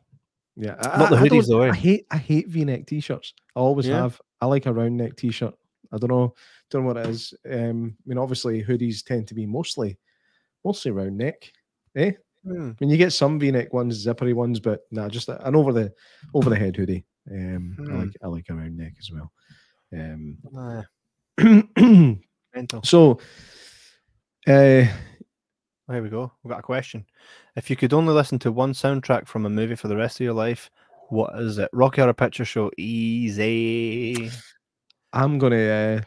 Yeah. Not the hoodies, though, eh? I hate I hate V-neck t-shirts. I always Yeah? have. I like a round neck t-shirt. I don't know, don't know what it is. Um, I mean, obviously hoodies tend to be mostly mostly round neck. Eh? Hmm. I mean, you get some V-neck ones, zippery ones, but nah, just an over the over the head hoodie. Um, I Hmm. like I like a round neck as well. Um, Aye, mental. so, uh, Here we go. We've got a question. If you could only listen to one soundtrack from a movie for the rest of your life, what is it? Rocky Horror Picture Show. Easy. I'm going to uh,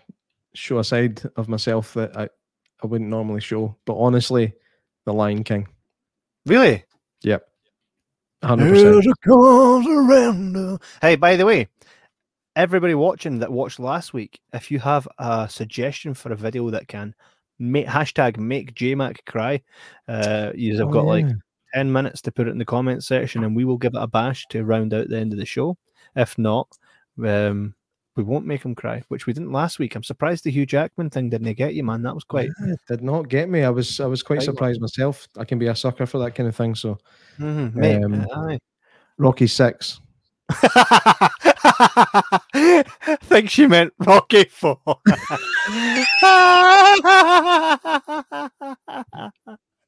show a side of myself that I, I wouldn't normally show. But honestly, The Lion King. Really? Yep. 100%. Hey, by the way, everybody watching that watched last week, if you have a suggestion for a video that can make hashtag make JMac cry, uh, you have Oh, got like 10 minutes to put it in the comment section and we will give it a bash to round out the end of the show. If not, um, we won't make him cry, which we didn't last week. I'm surprised the Hugh Jackman thing didn't get you, man. That was quite. Yeah, did not get me. I was I was quite Right. surprised myself. I can be a sucker for that kind of thing. So Mhm, mate, Um, aye. Rocky Six. I think she meant Rocky Four.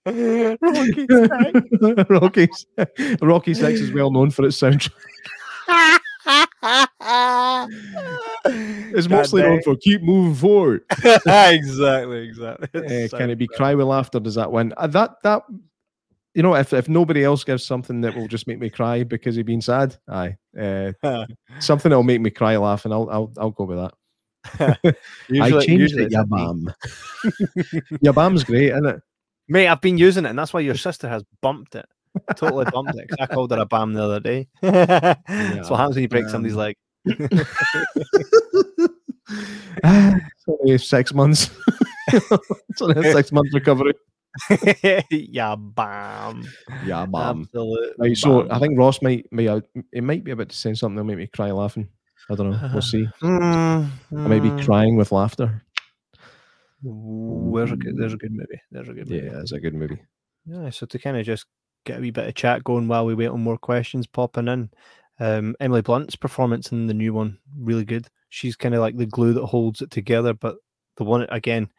Rocky Six. Rocky Rocky Six is well known for its soundtrack. It's mostly known for keep moving forward. exactly, exactly. Uh, can it be cry with laughter? Does that win? Uh, that that you know, if if nobody else gives something that will just make me cry because of been sad, aye, uh, something that'll make me cry laughing, I'll I'll I'll go with that. I changed it, it's a B. Yabam. Yabam's great, isn't it? Mate, I've been using it, and that's why your sister has bumped it. Totally bumped it. I called her a bam the other day. That's what happens when you break somebody's leg. Only six months. only six months recovery. yeah, bam. Yeah, mum. Absolute Right, so I think Ross might, uh, it might be about to say something that'll make me cry laughing. I don't know. We'll see. Mm, I may be mm. crying with laughter. Where's a good? There's a good movie. There's a good movie. Yeah, it's a good movie. Yeah, so to kind of just get a wee bit of chat going while we wait on more questions popping in. Um, Emily Blunt's performance in the new one really good. She's kind of like the glue that holds it together. But the one again,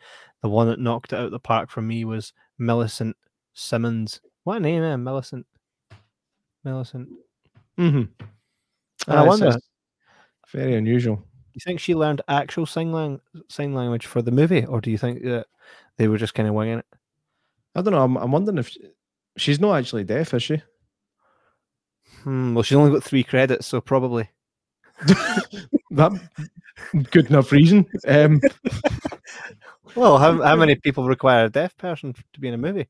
the one that knocked it out the park for me was Millicent Simmonds. What a name, eh? Millicent. Millicent. Mm-hmm. And I wonder, very unusual. you think she learned actual sign, lang- sign language for the movie, or do you think that they were just kind of winging it? I don't know. I'm, I'm wondering if she's not actually deaf, is she? Hmm, well, she's only got three credits, so probably. That good enough reason. Um, Well, how, how many people require a deaf person to be in a movie?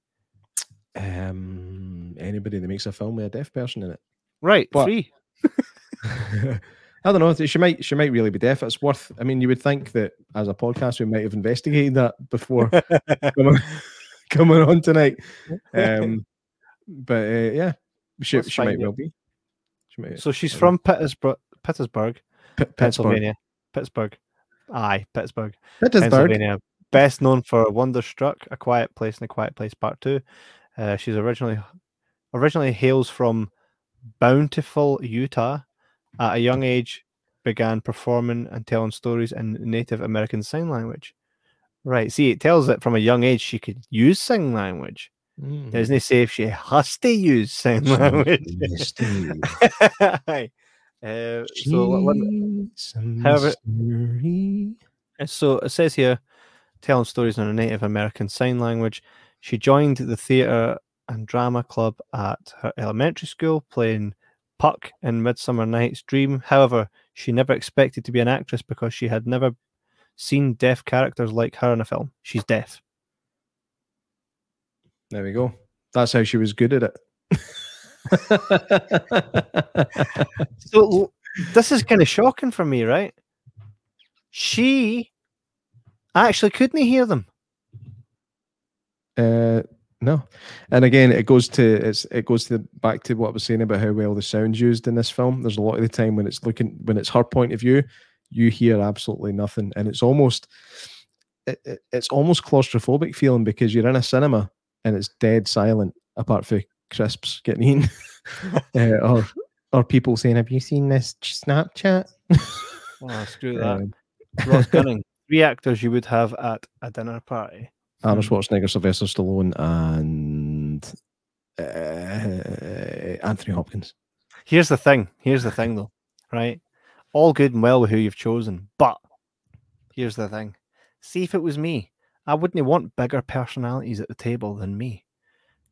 um, anybody that makes a film with a deaf person in it. Right, But- three. I don't know. She might. She might really be deaf. It's worth. I mean, you would think that as a podcast, we might have investigated that before coming, coming on tonight. Um, but uh, yeah, she, Let's she might it. well be. She might. So she's from Pittsburgh, Pittsburgh, Pittsburgh. Pennsylvania. Pittsburgh. Aye, Pittsburgh, Pittsburgh. Pennsylvania. Best known for Wonderstruck, A Quiet Place, and A Quiet Place Part Two. Uh, she's originally originally hails from Bountiful, Utah. At a young age, began performing and telling stories in Native American Sign Language. Right. See, it tells that from a young age she could use sign language. Mm. Doesn't it say if she has to use sign language? Aye. Uh, so, however- Uh, So it says here, telling stories in a Native American Sign Language. She joined the theatre and drama club at her elementary school, playing Puck in Midsummer Night's Dream. However, she never expected to be an actress because she had never seen deaf characters like her in a film. She's deaf. There we go. That's how she was good at it. So this is kind of shocking for me, right? She actually couldn't hear them. Uh, no, and again, it goes to it's it goes to back to what I was saying about how well the sound's used in this film. There's a lot of the time when it's looking when it's her point of view, you hear absolutely nothing, and it's almost it, it- it's almost claustrophobic feeling because you're in a cinema and it's dead silent apart from crisps getting eaten, uh, or or people saying, "Have you seen this Snapchat?" Oh, screw that. Um, Ross Gunning. Three actors you would have at a dinner party. Arnold. Schwarzenegger, Sylvester Stallone, and uh, Anthony Hopkins. Here's the thing. Here's the thing, though. Right? All good and well with who you've chosen, but here's the thing. See if it was me, I wouldn't want bigger personalities at the table than me,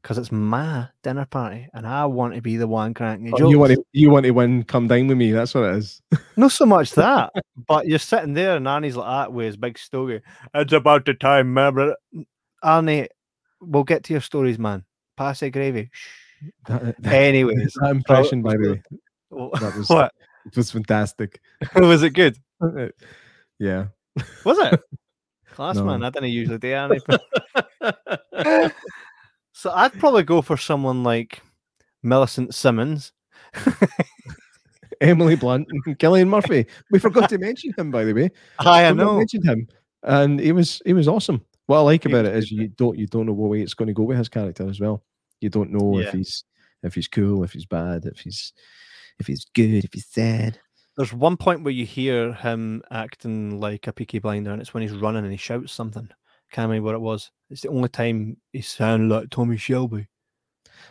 because it's my dinner party, and I want to be the one cracking the Oh, you want to you want to win? Come dine with me. That's what it is. Not so much that, but you're sitting there, and Annie's like that with his big stogie. It's about the time, remember? Annie, we'll get to your stories, man. Pass the gravy. That, that- Anyways, that impression, by the way, that was what it was fantastic. was it good? yeah, Was it? Class No. man, I didn't usually do anything. so I'd probably go for someone like Millicent Simmonds. Emily Blunt and Cillian Murphy. We forgot to mention him, by the way. Hi, I know. mentioned him, and he was he was awesome. What I like about it is you don't you don't know what way it's going to go with his character as well. You don't know if he's if he's cool, if he's bad, if he's if he's good, if he's sad. There's one point where you hear him acting like a Peaky Blinder, and it's when he's running and he shouts something. Can't remember what it was. It's the only time he sounded like Tommy Shelby.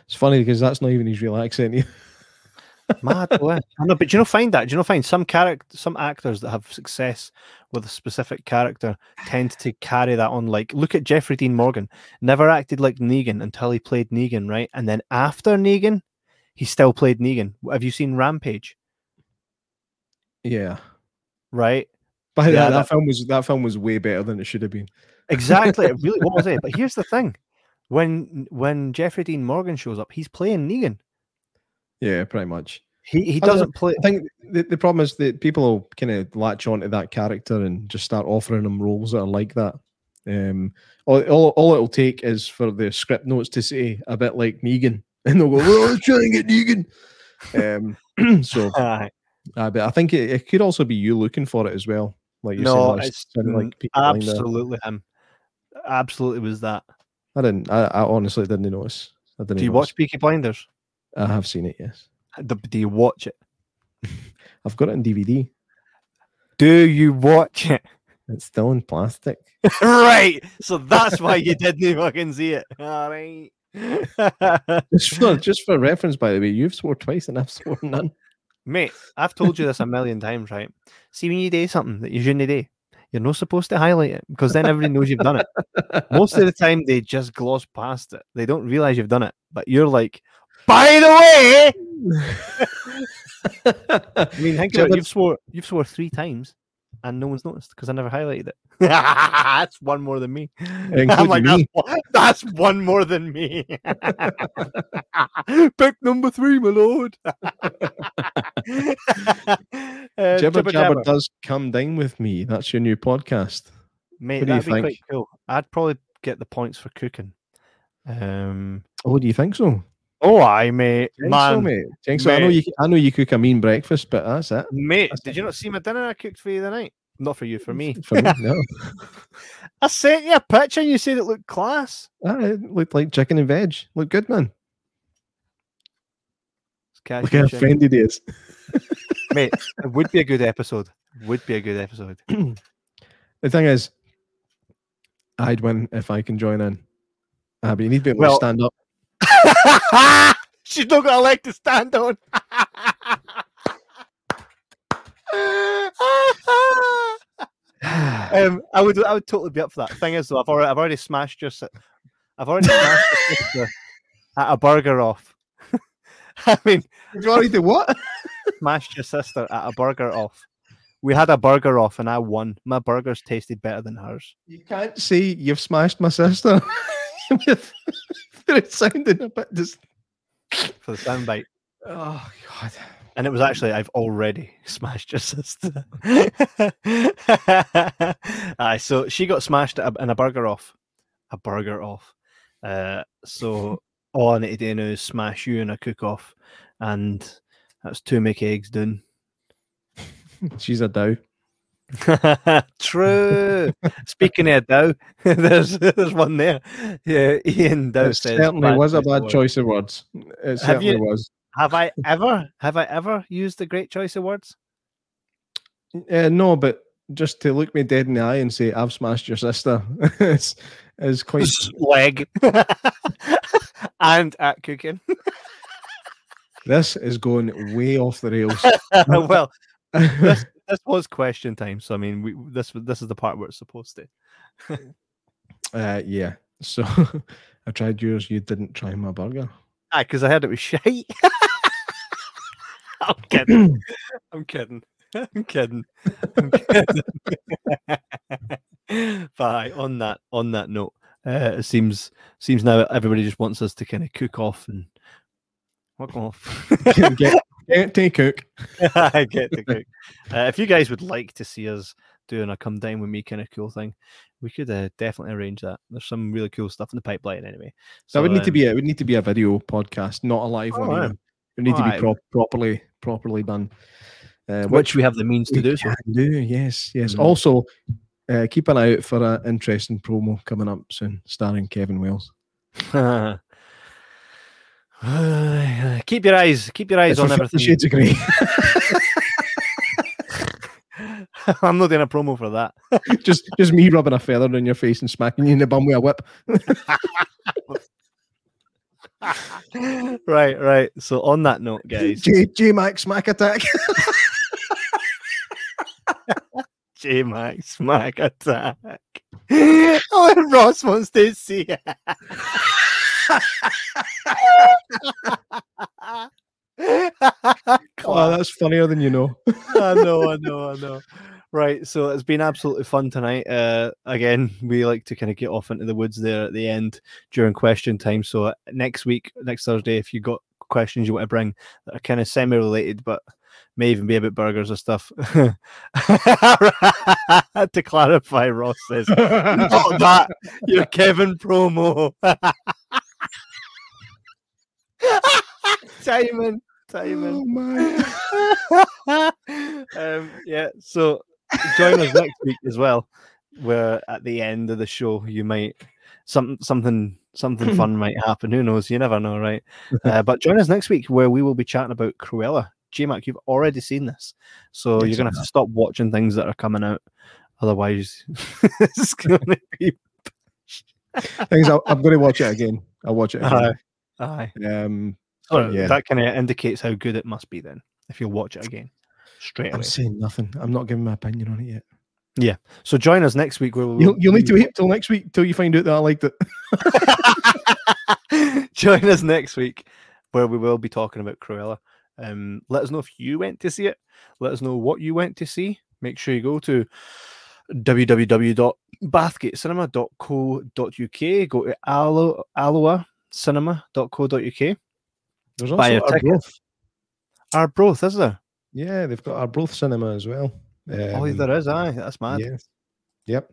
It's funny because that's not even his real accent. Mad, eh? I know, but do you know find that? Do you know find some character, some actors that have success with a specific character tend to carry that on? Like, look at Jeffrey Dean Morgan. Never acted like Negan until he played Negan, right? And then after Negan, he still played Negan. Have you seen Rampage? Yeah, Right? but Yeah, that, that that- film was that film was way better than it should have been. Exactly. It really was it. But here's the thing: when when Jeffrey Dean Morgan shows up, he's playing Negan. Yeah, pretty much. He he I doesn't play. I think the, the problem is that people will kind of latch onto that character and just start offering them roles that are like that. Um, all, all, all it'll take is for the script notes to say a bit like Negan, and they'll go, "Oh, let's try and get Negan." Um, so. Uh, but I think it, it could also be you looking for it as well. Like you no, said, it's like absolutely him. Absolutely was that. I didn't. I, I honestly didn't notice. I didn't. Do you notice. watch Peaky Blinders? I have seen it. Yes, Do, do you watch it? I've got it on DVD. Do you watch it? It's still in plastic. right. So that's why you didn't fucking see it. All right. Just for just for reference, by the way, you've swore twice and I've sworn none. Mate, I've told you this a million times, right? See, when you do something that you shouldn't do, you're not supposed to highlight it because then everybody knows you've done it. Most of the time, they just gloss past it. They don't realize you've done it. But you're like, by the way, I mean, think you about it. You've swore, you've swore three times, and no one's noticed because I never highlighted it. that's one more than me. Including I'm like, me. That's, one, that's one more than me. Pick number three, my lord. uh, Jibber Jibber Jabber Jabber. does come down with me. That's your new podcast. Mate, What do you that'd be quite cool. I'd probably get the points for cooking. Um. Oh, do you think so? Oh, I mate, man, mate. Think so? I know you. I know you cook a mean breakfast, but that's it. mate. That's Did you not see my dinner I cooked for you the night? Not for you, for me. For me, no. I sent you a picture and you said it looked class. Ah, it looked like chicken and veg. Look good, man. Look how offended he is. mate. It would be a good episode. Would be a good episode. The thing is, I'd win if I can join in. Ah, but you need to be able Well- to stand up. She's not got a leg to stand on. um, I would, I would totally be up for that. Thing is, though, I've already, I've already smashed your, I've already smashed your sister at a burger off. I mean, You already do what? smashed your sister at a burger off. We had a burger off, and I won. My burgers tasted better than hers. You can't say you've smashed my sister. With- it sounded a bit just. for the soundbite. Oh God. And it was actually I've already smashed your sister. Aye, so she got smashed in a burger off, a burger off. Uh, so all I need to do now is smash you in a cook off, and that's two make eggs done. She's a dow. True. Speaking of Dow, there's there's one there. Yeah, Ian Dow It says certainly was a bad words. choice of words. It certainly you- was. Have I ever have I ever used a great choice of words? Uh, no, but just to look me dead in the eye and say I've smashed your sister is is quite. leg and at cooking. this is going way off the rails. well, this, this was question time, so I mean, we this this is the part where it's supposed to. uh, yeah. So I tried yours. You didn't try my burger. Ah, because I heard it was shite. I'm kidding. I'm kidding. I'm kidding. I'm kidding. but on that on that note, uh, it seems seems now everybody just wants us to kind of cook off and fuck off. get, get to cook. I get to cook. Uh, if you guys would like to see us doing a come down with me kind of cool thing, we could uh, definitely arrange that. There's some really cool stuff in the pipeline anyway. So, it would need to um, be a, it would need to be a video podcast, not a live one. Oh, It would need to be prop, properly properly done. Uh, which we have the means to do so. do. Yes, yes. Mhm. Also, uh, keep an eye out for an interesting promo coming up soon, starring Kevin Wells. Uh, keep your eyes, keep your eyes on everything. Shades of Grey. I'm not doing a promo for that. just just me rubbing a feather on your face and smacking you in the bum with a whip. right, right. So on that note, guys, J J Max smack attack. J Max smack attack. oh, Ross wants to see it. Oh, that's funnier than you know. I know, I know, I know. Right, so it's been absolutely fun tonight. Uh, again, we like to kind of get off into the woods there at the end during question time. So next week, next Thursday, if you got questions you want to bring that are kind of semi-related, but may even be about burgers or stuff. to clarify, Ross says, "Not that your Kevin promo." Timon, Timon. um, yeah, so join us next week as well. Where at the end of the show you might some something something fun might happen. Who knows? You never know, right? Uh, but join us next week where we will be chatting about Cruella. J-Mac, you've already seen this, so you're gonna have to stop watching things that are coming out. Otherwise, it's gonna be Things I'm going to watch it again. I'll watch it aye, again. aye. Um, So yeah. that kind of indicates how good it must be then if you'll watch it again straight I'm away. saying nothing. I'm not giving my opinion on it yet. Yeah. So join us next week where we'll You'll, you'll need to wait till next week till you find out that I liked it. Join us next week where we will be talking about Cruella. Um, let us know if you went to see it. Let us know what you went to see. Make sure you go to www.bathgatecinema.co.uk. Go to Alo- aloacinema.co.uk. There's Buy also a ticket. Arbroath. Arbroath, is there? Yeah, they've got Arbroath Cinema as well. oh, Um, there is. Aye, that's mad. Yes. Yep.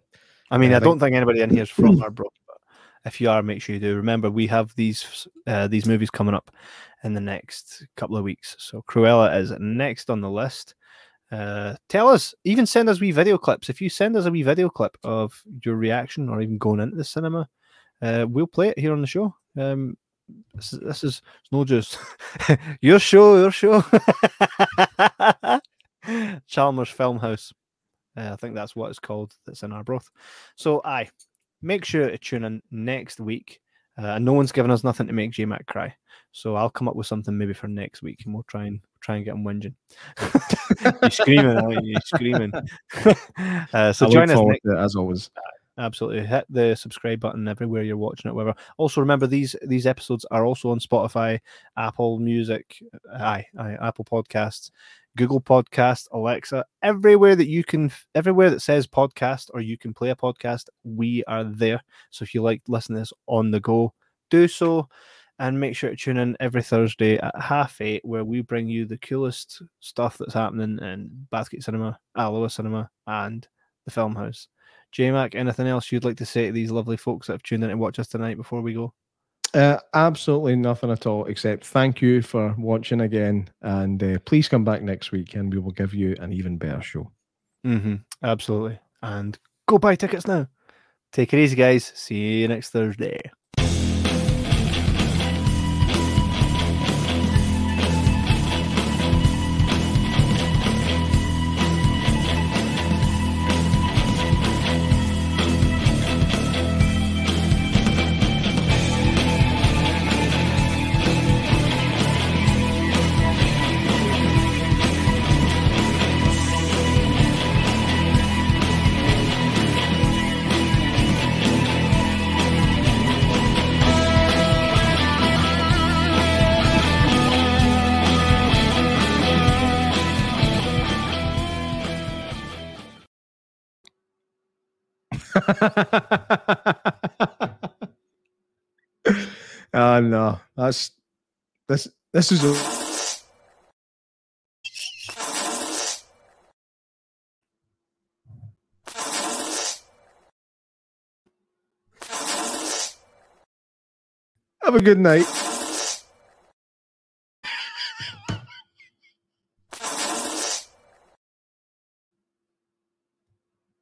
I mean, Uh, I like- don't think anybody in here is from Arbroath, but if you are, make sure you do. Remember, we have these uh, these movies coming up in the next couple of weeks. So Cruella is next on the list. Uh, tell us, even send us wee video clips. If you send us a wee video clip of your reaction or even going into the cinema, uh, we'll play it here on the show. Um, this is, this is no just your show, your show. Chalmers Film House. Uh, I think that's what it's called. That's in Arbroath. So, aye, make sure to tune in next week. Uh, no one's given us nothing to make J Mac cry, so I'll come up with something maybe for next week, and we'll try and try and get him whinging. You're screaming, aren't you? You're screaming. uh, so I join us next. as always. Absolutely, hit the subscribe button everywhere you're watching it. Whatever. Also, remember these these episodes are also on Spotify, Apple Music, aye, aye, Apple Podcasts, Google Podcast, Alexa, everywhere that you can, everywhere that says podcast or you can play a podcast, we are there. So if you like listening to this on the go, do so. And make sure to tune in every Thursday at half eight, where we bring you the coolest stuff that's happening in Bathgate Cinema, Aloha Cinema, and the Film House. J Mac, anything else you'd like to say to these lovely folks that have tuned in to watch us tonight before we go? Uh, absolutely nothing at all, except thank you for watching again. And uh, please come back next week and we will give you an even better show. Mm-hmm. Absolutely. And go buy tickets now. Take it easy, guys. See you next Thursday. Ah, no, that's this. This is a. Have a good night.